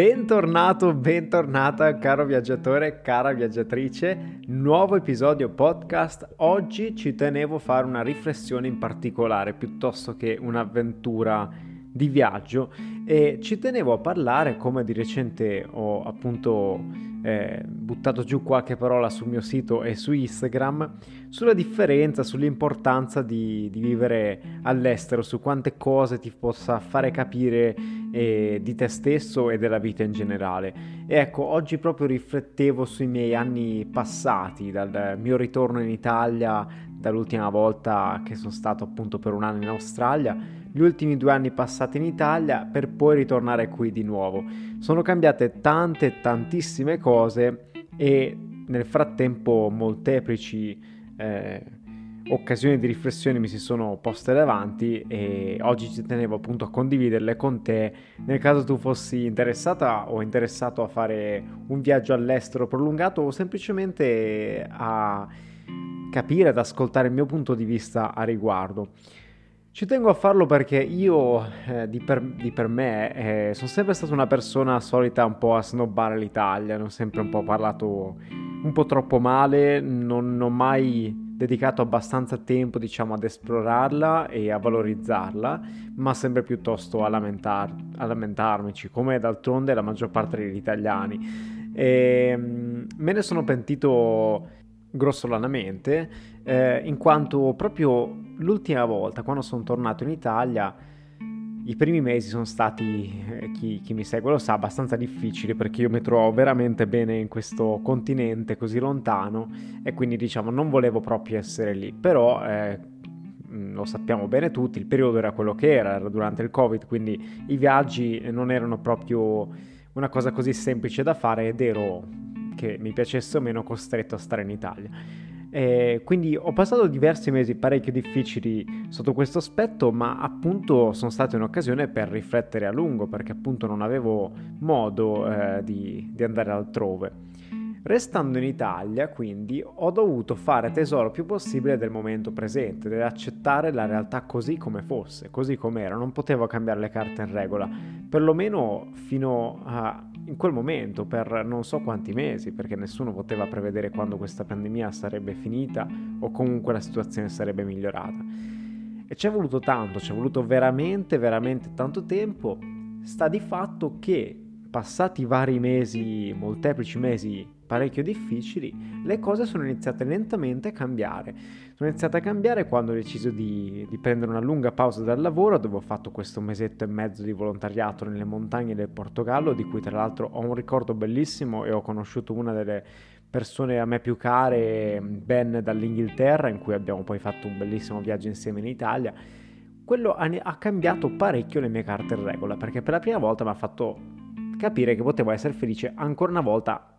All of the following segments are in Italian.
Bentornato, bentornata caro viaggiatore, cara viaggiatrice, nuovo episodio podcast. Oggi ci tenevo a fare una riflessione in particolare piuttosto che un'avventura di viaggio e ci tenevo a parlare come di recente ho appunto eh, buttato giù qualche parola sul mio sito e su Instagram sulla differenza, sull'importanza di, di vivere all'estero, su quante cose ti possa fare capire eh, di te stesso e della vita in generale. E ecco, oggi proprio riflettevo sui miei anni passati, dal mio ritorno in Italia, dall'ultima volta che sono stato appunto per un anno in Australia, gli ultimi due anni passati in Italia per poi ritornare qui di nuovo. Sono cambiate tante, tantissime cose e nel frattempo molteplici eh, occasioni di riflessione mi si sono poste davanti e oggi ci tenevo appunto a condividerle con te nel caso tu fossi interessata o interessato a fare un viaggio all'estero prolungato o semplicemente a capire, ad ascoltare il mio punto di vista a riguardo. Ci tengo a farlo perché io, eh, di, per, di, per, me, eh, sono sempre stata una persona solita un po' a snobbare l'Italia, ne ho sempre un po' parlato un po' troppo male, non ho mai dedicato abbastanza tempo, diciamo, ad esplorarla e a valorizzarla, ma sempre piuttosto a, lamentar, a lamentarmici, come d'altronde la maggior parte degli italiani. E, ehm, me ne sono pentito grossolanamente, eh, in quanto proprio l'ultima volta, quando sono tornato in Italia, i primi mesi sono stati, eh, chi, chi, mi segue lo sa, abbastanza difficili perché io mi trovo veramente bene in questo continente così lontano e quindi diciamo non volevo proprio essere lì, però eh, lo sappiamo bene tutti, il periodo era quello che era, era durante il Covid, quindi i viaggi non erano proprio una cosa così semplice da fare ed ero che mi piacesse o meno costretto a stare in Italia. E quindi ho passato diversi mesi parecchio difficili sotto questo aspetto, ma appunto sono state un'occasione per riflettere a lungo perché appunto non avevo modo eh, di, di andare altrove. Restando in Italia, quindi, ho dovuto fare tesoro più possibile del momento presente, dell'accettare la realtà così come fosse, così com'era. Non potevo cambiare le carte in regola, perlomeno fino a in quel momento, per non so quanti mesi, perché nessuno poteva prevedere quando questa pandemia sarebbe finita o comunque la situazione sarebbe migliorata. E ci è voluto tanto, ci è voluto veramente, veramente tanto tempo. Sta di fatto che, passati vari mesi, molteplici mesi parecchio difficili, le cose sono iniziate lentamente a cambiare. Sono iniziate a cambiare quando ho deciso di, di, prendere una lunga pausa dal lavoro, dove ho fatto questo mesetto e mezzo di volontariato nelle montagne del Portogallo, di cui tra l'altro ho un ricordo bellissimo e ho conosciuto una delle persone a me più care, Ben dall'Inghilterra, in cui abbiamo poi fatto un bellissimo viaggio insieme in Italia. Quello ha, ha cambiato parecchio le mie carte in regola, perché per la prima volta mi ha fatto capire che potevo essere felice ancora una volta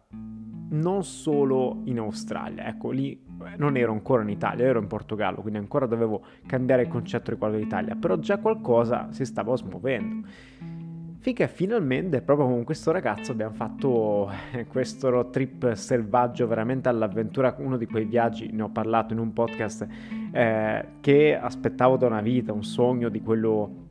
non solo in Australia, ecco lì eh, non ero ancora in Italia, ero in Portogallo, quindi ancora dovevo cambiare il concetto riguardo l'Italia, però già qualcosa si stava smuovendo. Finché finalmente, proprio con questo ragazzo, abbiamo fatto eh, questo road trip selvaggio veramente all'avventura, uno di quei viaggi, ne ho parlato in un podcast, eh, che aspettavo da una vita, un sogno di quello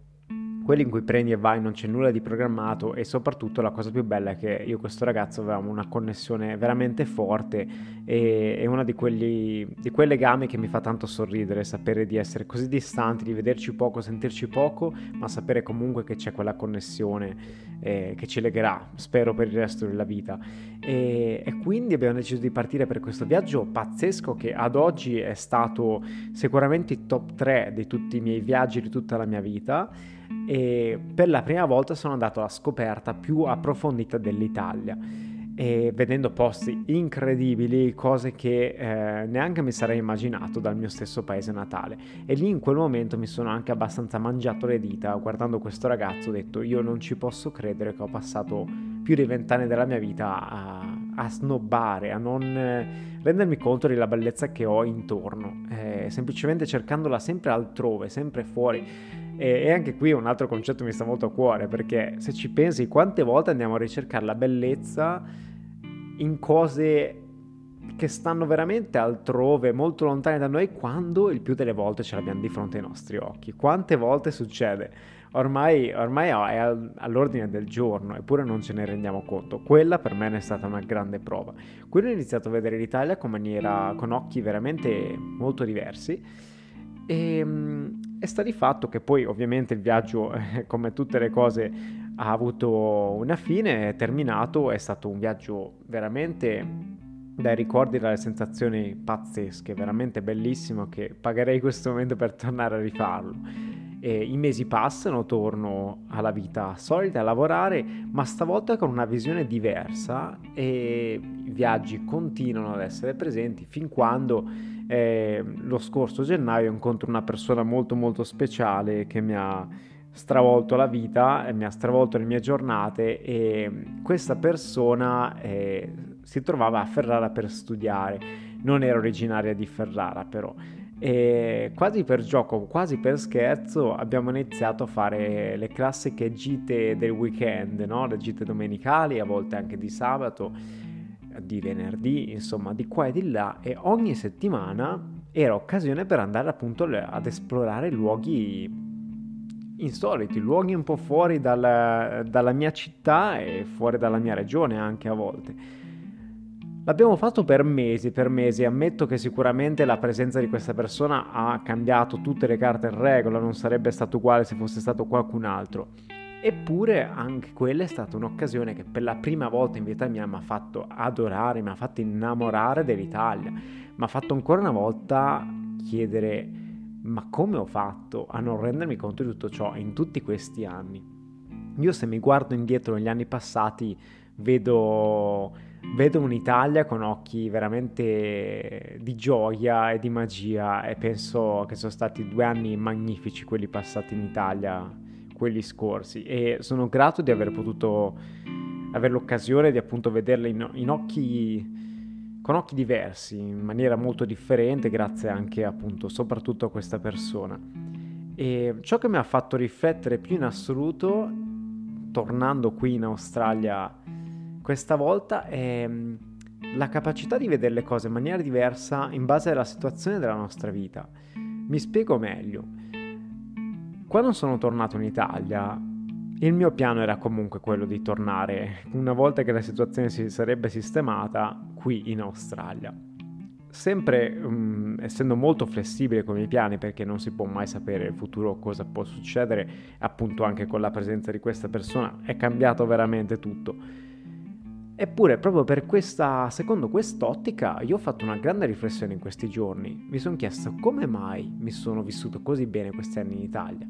quelli in cui prendi e vai non c'è nulla di programmato e soprattutto la cosa più bella è che io e questo ragazzo avevamo una connessione veramente forte e, e uno di, quelli, di quei legami che mi fa tanto sorridere, sapere di essere così distanti, di vederci poco, sentirci poco, ma sapere comunque che c'è quella connessione eh, che ci legherà, spero per il resto della vita. E, e quindi abbiamo deciso di partire per questo viaggio pazzesco che ad oggi è stato sicuramente il top 3 di tutti i miei viaggi di tutta la mia vita e per la prima volta sono andato alla scoperta più approfondita dell'Italia e vedendo posti incredibili, cose che eh, neanche mi sarei immaginato dal mio stesso paese natale. E lì in quel momento mi sono anche abbastanza mangiato le dita guardando questo ragazzo, ho detto io non ci posso credere che ho passato più di vent'anni della mia vita a, a snobbare, a non eh, rendermi conto della bellezza che ho intorno, eh, semplicemente cercandola sempre altrove, sempre fuori e, e anche qui un altro concetto mi sta molto a cuore, perché se ci pensi quante volte andiamo a ricercare la bellezza in cose che stanno veramente altrove, molto lontane da noi, quando il più delle volte ce l'abbiamo di fronte ai nostri occhi. Quante volte succede? Ormai, ormai è all'ordine del giorno, eppure non ce ne rendiamo conto. Quella per me è stata una grande prova. Quindi ho iniziato a vedere l'Italia con, maniera, con occhi veramente molto diversi. E, ehm, e sta di fatto che poi ovviamente il viaggio, come tutte le cose, ha avuto una fine, è terminato, è stato un viaggio veramente dai ricordi, dalle sensazioni pazzesche, veramente bellissimo che pagherei questo momento per tornare a rifarlo. E I mesi passano, torno alla vita solita, a lavorare, ma stavolta con una visione diversa e i viaggi continuano ad essere presenti fin quando eh, lo scorso gennaio incontro una persona molto molto speciale che mi ha stravolto la vita, e mi ha stravolto le mie giornate e questa persona eh, si trovava a Ferrara per studiare, non era originaria di Ferrara però. E quasi per gioco, quasi per scherzo, abbiamo iniziato a fare le classiche gite del weekend, no? le gite domenicali, a volte anche di sabato, di venerdì, insomma, di qua e di là. E ogni settimana era occasione per andare appunto ad esplorare luoghi insoliti, luoghi un po' fuori dal, dalla mia città e fuori dalla mia regione anche a volte. L'abbiamo fatto per mesi, per mesi, ammetto che sicuramente la presenza di questa persona ha cambiato tutte le carte in regola, non sarebbe stato uguale se fosse stato qualcun altro. Eppure anche quella è stata un'occasione che per la prima volta in vita mia mi ha fatto adorare, mi ha fatto innamorare dell'Italia, mi ha fatto ancora una volta chiedere ma come ho fatto a non rendermi conto di tutto ciò in tutti questi anni? Io se mi guardo indietro negli anni passati vedo, vedo un'Italia con occhi veramente di gioia e di magia e penso che sono stati due anni magnifici quelli passati in Italia, quelli scorsi e sono grato di aver potuto avere l'occasione di appunto vederle in, in occhi con occhi diversi, in maniera molto differente, grazie anche appunto soprattutto a questa persona. E ciò che mi ha fatto riflettere più in assoluto, tornando qui in Australia questa volta, è mm, la capacità di vedere le cose in maniera diversa in base alla situazione della nostra vita. Mi spiego meglio. Quando sono tornato in Italia, il mio piano era comunque quello di tornare una volta che la situazione si sarebbe sistemata qui in Australia. Sempre um, essendo molto flessibile con i piani perché non si può mai sapere il futuro cosa può succedere, appunto anche con la presenza di questa persona è cambiato veramente tutto. Eppure proprio per questa, secondo quest'ottica, io ho fatto una grande riflessione in questi giorni. Mi sono chiesto come mai mi sono vissuto così bene questi anni in Italia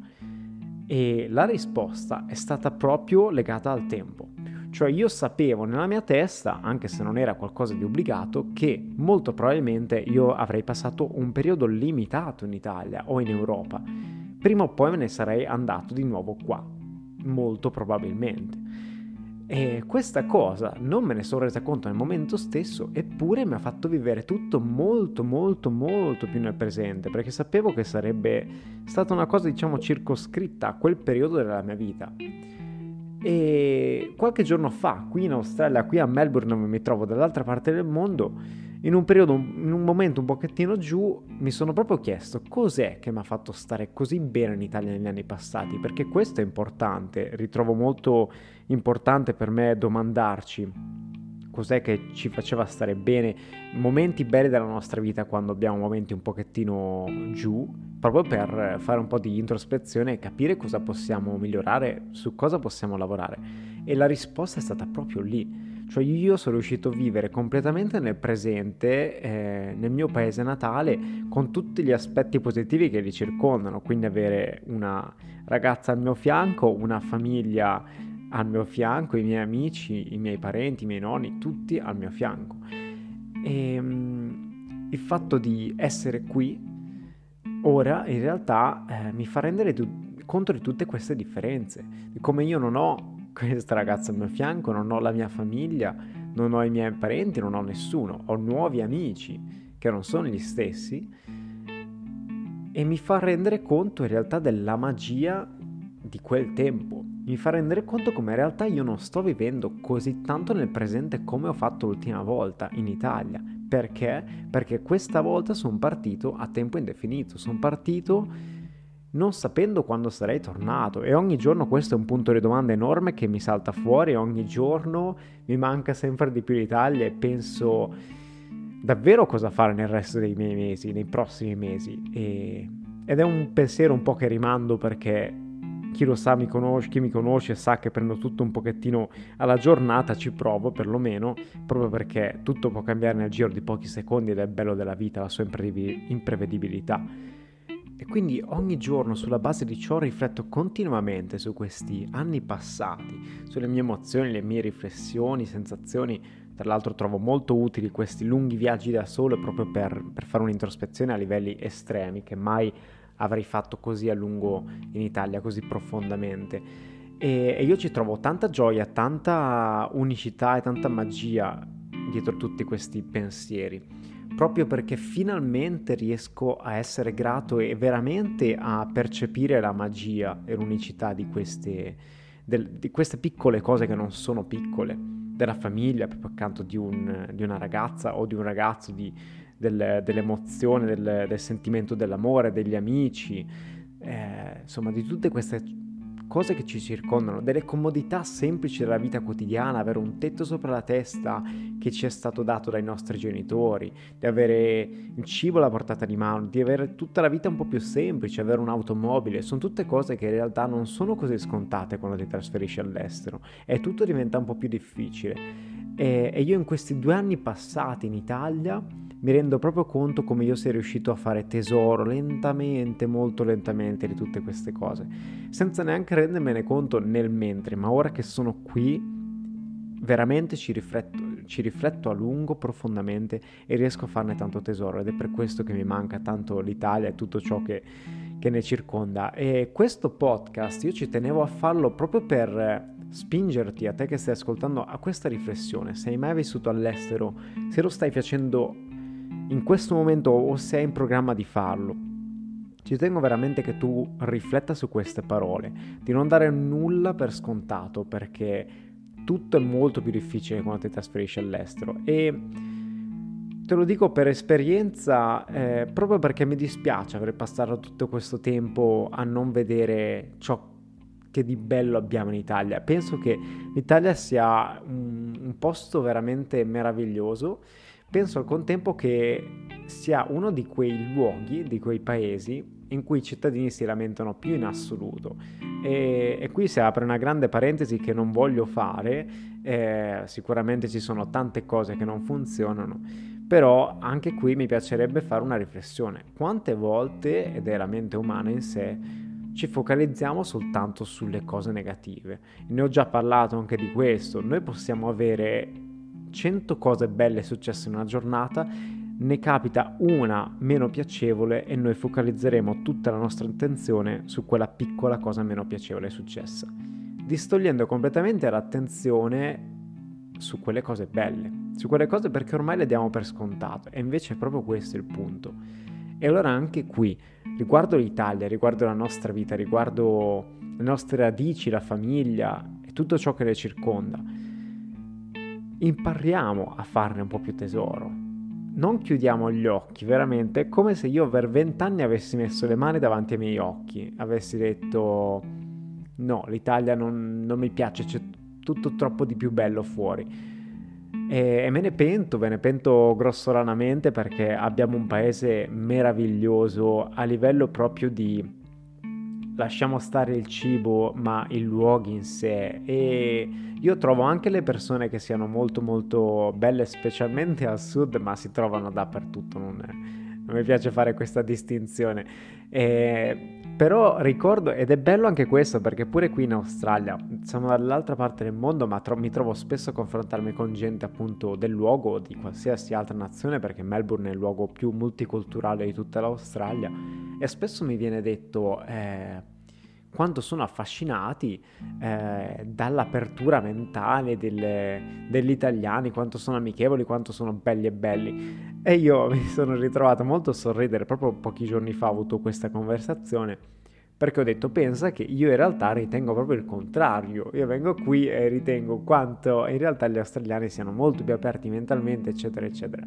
e la risposta è stata proprio legata al tempo. Cioè io sapevo nella mia testa, anche se non era qualcosa di obbligato, che molto probabilmente io avrei passato un periodo limitato in Italia o in Europa. Prima o poi me ne sarei andato di nuovo qua, molto probabilmente. E questa cosa non me ne sono resa conto nel momento stesso, eppure mi ha fatto vivere tutto molto, molto, molto più nel presente, perché sapevo che sarebbe stata una cosa, diciamo, circoscritta a quel periodo della mia vita. E qualche giorno fa, qui in Australia, qui a Melbourne, dove mi trovo dall'altra parte del mondo, in un periodo, in un momento un pochettino giù, mi sono proprio chiesto cos'è che mi ha fatto stare così bene in Italia negli anni passati, perché questo è importante, ritrovo molto importante per me domandarci cos'è che ci faceva stare bene, momenti belli della nostra vita quando abbiamo momenti un pochettino giù, proprio per fare un po' di introspezione e capire cosa possiamo migliorare, su cosa possiamo lavorare. E la risposta è stata proprio lì cioè io sono riuscito a vivere completamente nel presente, eh, nel mio paese natale, con tutti gli aspetti positivi che li circondano, quindi avere una ragazza al mio fianco, una famiglia al mio fianco, i miei amici, i miei parenti, i miei nonni, tutti al mio fianco. E um, il fatto di essere qui ora in realtà eh, mi fa rendere tu- conto di tutte queste differenze, di come io non ho questa ragazza al mio fianco, non ho la mia famiglia, non ho i miei parenti, non ho nessuno, ho nuovi amici che non sono gli stessi e mi fa rendere conto in realtà della magia di quel tempo. Mi fa rendere conto come in realtà io non sto vivendo così tanto nel presente come ho fatto l'ultima volta in Italia. Perché? Perché questa volta sono partito a tempo indefinito, sono partito non sapendo quando sarei tornato. E ogni giorno questo è un punto di domanda enorme che mi salta fuori, ogni giorno mi manca sempre di più l'Italia e penso davvero cosa fare nel resto dei miei mesi, nei prossimi mesi. E... ed è un pensiero un po' che rimando perché chi lo sa mi conosce, chi mi conosce sa che prendo tutto un pochettino alla giornata, ci provo perlomeno, proprio perché tutto può cambiare nel giro di pochi secondi ed è bello della vita, la sua imprevedibilità. E quindi ogni giorno sulla base di ciò rifletto continuamente su questi anni passati, sulle mie emozioni, le mie riflessioni, sensazioni. Tra l'altro trovo molto utili questi lunghi viaggi da solo proprio per, per fare un'introspezione a livelli estremi che mai avrei fatto così a lungo in Italia, così profondamente. E, e io ci trovo tanta gioia, tanta unicità e tanta magia dietro tutti questi pensieri proprio perché finalmente riesco a essere grato e veramente a percepire la magia e l'unicità di queste, del, di queste piccole cose che non sono piccole, della famiglia proprio accanto di, un, di una ragazza o di un ragazzo, di, del, dell'emozione, del, del, sentimento dell'amore, degli amici, eh, insomma di tutte queste cose che ci circondano, delle comodità semplici della vita quotidiana, avere un tetto sopra la testa che ci è stato dato dai nostri genitori, di avere il cibo alla portata di mano, di avere tutta la vita un po' più semplice, avere un'automobile, sono tutte cose che in realtà non sono così scontate quando ti trasferisci all'estero e tutto diventa un po' più difficile. E, e io in questi due anni passati in Italia mi rendo proprio conto come io sia riuscito a fare tesoro lentamente, molto lentamente di tutte queste cose, senza neanche rendermene conto nel mentre, ma ora che sono qui veramente ci rifletto, ci rifletto a lungo, profondamente e riesco a farne tanto tesoro ed è per questo che mi manca tanto l'Italia e tutto ciò che, che ne circonda. E questo podcast io ci tenevo a farlo proprio per spingerti a te che stai ascoltando a questa riflessione. Se hai mai vissuto all'estero, se lo stai facendo in questo momento o se è in programma di farlo. Ci tengo veramente che tu rifletta su queste parole, di non dare nulla per scontato perché tutto è molto più difficile quando ti trasferisci all'estero e te lo dico per esperienza eh, proprio perché mi dispiace aver passato tutto questo tempo a non vedere ciò che di bello abbiamo in Italia. Penso che l'Italia sia un, un posto veramente meraviglioso penso al contempo che sia uno di quei luoghi, di quei paesi in cui i cittadini si lamentano più in assoluto. E, e qui si apre una grande parentesi che non voglio fare, eh, sicuramente ci sono tante cose che non funzionano, però anche qui mi piacerebbe fare una riflessione. Quante volte, ed è la mente umana in sé, ci focalizziamo soltanto sulle cose negative. Ne ho già parlato anche di questo, noi possiamo avere 100 cose belle successe in una giornata, ne capita una meno piacevole e noi focalizzeremo tutta la nostra attenzione su quella piccola cosa meno piacevole successa, distogliendo completamente l'attenzione su quelle cose belle, su quelle cose perché ormai le diamo per scontato e invece è proprio questo il punto. E allora anche qui, riguardo l'Italia, riguardo la nostra vita, riguardo le nostre radici, la famiglia e tutto ciò che le circonda, impariamo a farne un po' più tesoro. Non chiudiamo gli occhi, veramente è come se io per vent'anni avessi messo le mani davanti ai miei occhi, avessi detto no, l'Italia non, non mi piace, c'è tutto troppo di più bello fuori. E, me ne pento, ve ne pento grossolanamente perché abbiamo un paese meraviglioso a livello proprio di lasciamo stare il cibo, ma i luoghi in sé. E io trovo anche le persone che siano molto molto belle, specialmente al sud, ma si trovano dappertutto. Non, è, non mi piace fare questa distinzione. E, però ricordo, ed è bello anche questo, perché pure qui in Australia, siamo dall'altra parte del mondo, ma tro- mi trovo spesso a confrontarmi con gente appunto del luogo o di qualsiasi altra nazione, perché Melbourne è il luogo più multiculturale di tutta l'Australia, e spesso mi viene detto... Eh, quanto sono affascinati eh, dall'apertura mentale delle, degli italiani, quanto sono amichevoli, quanto sono belli e belli. E io mi sono ritrovato molto a sorridere, proprio pochi giorni fa ho avuto questa conversazione, perché ho detto pensa che io in realtà ritengo proprio il contrario, io vengo qui e ritengo quanto in realtà gli australiani siano molto più aperti mentalmente, eccetera, eccetera.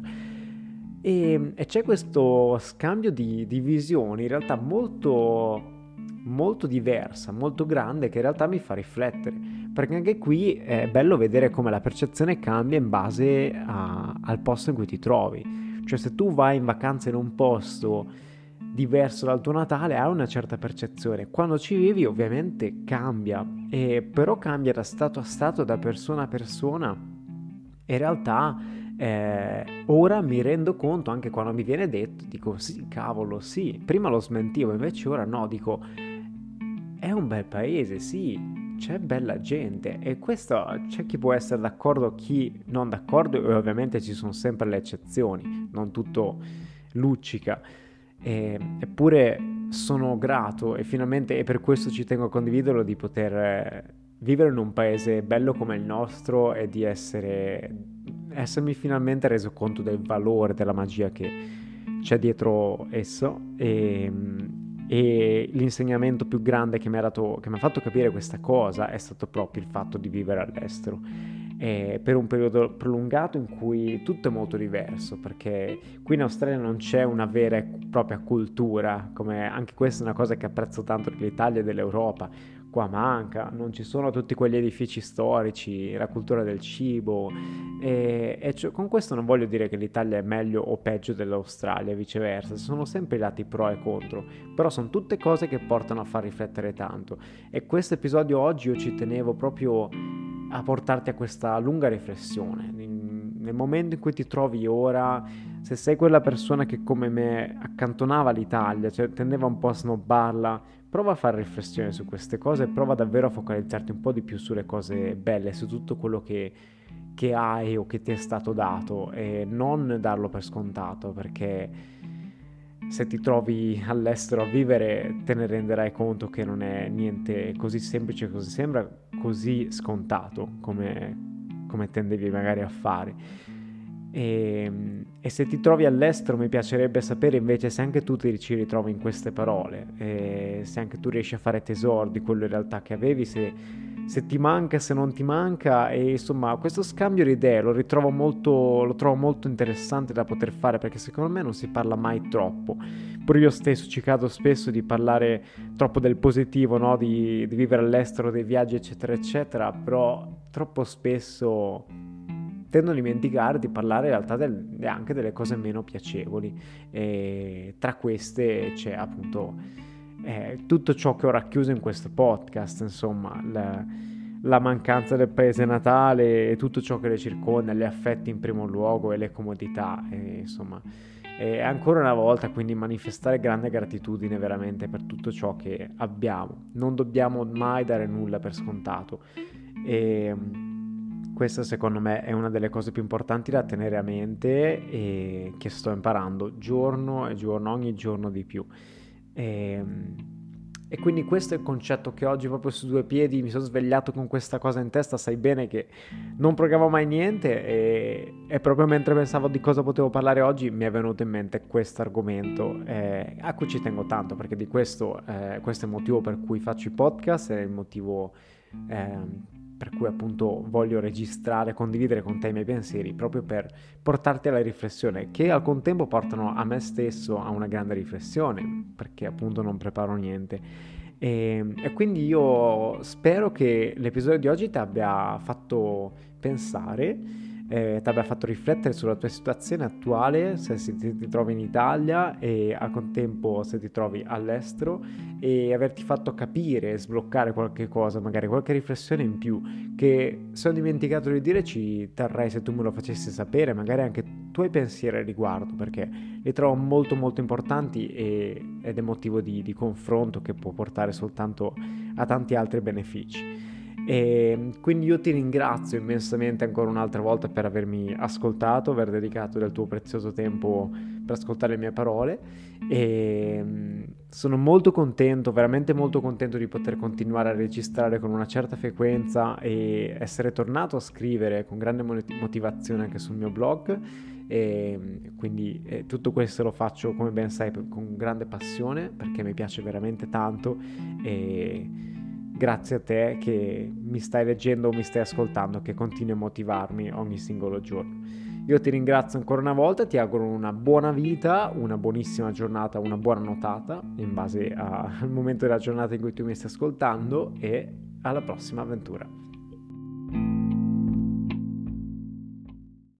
E, e c'è questo scambio di, di visioni in realtà molto molto diversa, molto grande che in realtà mi fa riflettere, perché anche qui è bello vedere come la percezione cambia in base a, al posto in cui ti trovi. Cioè se tu vai in vacanza in un posto diverso dal tuo Natale hai una certa percezione. Quando ci vivi ovviamente cambia, e però cambia da stato a stato, da persona a persona. In realtà eh, ora mi rendo conto, anche quando mi viene detto, dico sì, cavolo, sì. Prima lo smentivo, invece ora no, dico è un bel paese, sì, c'è bella gente e questo c'è chi può essere d'accordo, chi non d'accordo e ovviamente ci sono sempre le eccezioni, non tutto luccica. E, eppure sono grato e finalmente, e per questo ci tengo a condividerlo, di poter eh, vivere in un paese bello come il nostro e di essere, essermi finalmente reso conto del valore, della magia che c'è dietro esso e, e l'insegnamento più grande che mi, dato, che mi ha fatto capire questa cosa è stato proprio il fatto di vivere all'estero eh, per un periodo prolungato in cui tutto è molto diverso, perché qui in Australia non c'è una vera e propria cultura, come anche questa è una cosa che apprezzo tanto dell'Italia e dell'Europa. Qua manca, non ci sono tutti quegli edifici storici, la cultura del cibo e, e cioè, con questo non voglio dire che l'Italia è meglio o peggio dell'Australia, viceversa, sono sempre i lati pro e contro, però sono tutte cose che portano a far riflettere tanto e questo episodio oggi io ci tenevo proprio a portarti a questa lunga riflessione. Nel momento in cui ti trovi ora, se sei quella persona che come me accantonava l'Italia, cioè tendeva un po' a snobbarla, prova a fare riflessione su queste cose prova davvero a focalizzarti un po' di più sulle cose belle, su tutto quello che, che hai o che ti è stato dato e non darlo per scontato perché se ti trovi all'estero a vivere te ne renderai conto che non è niente così semplice, così sembra così scontato come, come tendevi magari a fare. E, e, se ti trovi all'estero mi piacerebbe sapere invece se anche tu ti ci ritrovi in queste parole, se anche tu riesci a fare tesoro di quello in realtà che avevi, se se ti manca, se non ti manca e insomma questo scambio di idee lo ritrovo molto, lo trovo molto interessante da poter fare perché secondo me non si parla mai troppo. Pure io stesso ci cado spesso di parlare troppo del positivo, no? di, di vivere all'estero, dei viaggi eccetera eccetera, però troppo spesso tendo a dimenticare di parlare in realtà del, anche delle cose meno piacevoli e tra queste c'è appunto eh, tutto ciò che ho racchiuso in questo podcast, insomma, la, la, mancanza del paese natale e tutto ciò che le circonda, gli affetti in primo luogo e le comodità, e, insomma. E ancora una volta quindi manifestare grande gratitudine veramente per tutto ciò che abbiamo. Non dobbiamo mai dare nulla per scontato. E questa secondo me è una delle cose più importanti da tenere a mente e che sto imparando giorno e giorno, ogni giorno di più. E, ehm, e, quindi questo è il concetto che oggi proprio su due piedi mi sono svegliato con questa cosa in testa, sai bene che non programmavo mai niente e, e proprio mentre pensavo di cosa potevo parlare oggi mi è venuto in mente questo argomento eh, a cui ci tengo tanto perché di questo, eh, questo è il motivo per cui faccio i podcast, è il motivo eh, per cui appunto voglio registrare, condividere con te i miei pensieri proprio per portarti alla riflessione che al contempo portano a me stesso a una grande riflessione perché appunto non preparo niente. E, e quindi io spero che l'episodio di oggi ti abbia fatto pensare eh, ti abbia fatto riflettere sulla tua situazione attuale, se ti, trovi in Italia e al contempo se ti trovi all'estero e averti fatto capire, sbloccare qualche cosa, magari qualche riflessione in più che se ho dimenticato di dire ci terrei se tu me lo facessi sapere, magari anche tuoi pensieri al riguardo perché li trovo molto molto importanti e, ed è motivo di, di confronto che può portare soltanto a tanti altri benefici. E quindi io ti ringrazio immensamente ancora un'altra volta per avermi ascoltato, aver dedicato del tuo prezioso tempo per ascoltare le mie parole. E mm, sono molto contento, veramente molto contento di poter continuare a registrare con una certa frequenza e essere tornato a scrivere con grande motivazione anche sul mio blog. E mm, quindi eh, tutto questo lo faccio come ben sai con grande passione perché mi piace veramente tanto e grazie a te che mi stai leggendo o mi stai ascoltando, che continui a motivarmi ogni singolo giorno. Io ti ringrazio ancora una volta, ti auguro una buona vita, una buonissima giornata, una buona notata in base al momento della giornata in cui tu mi stai ascoltando e alla prossima avventura.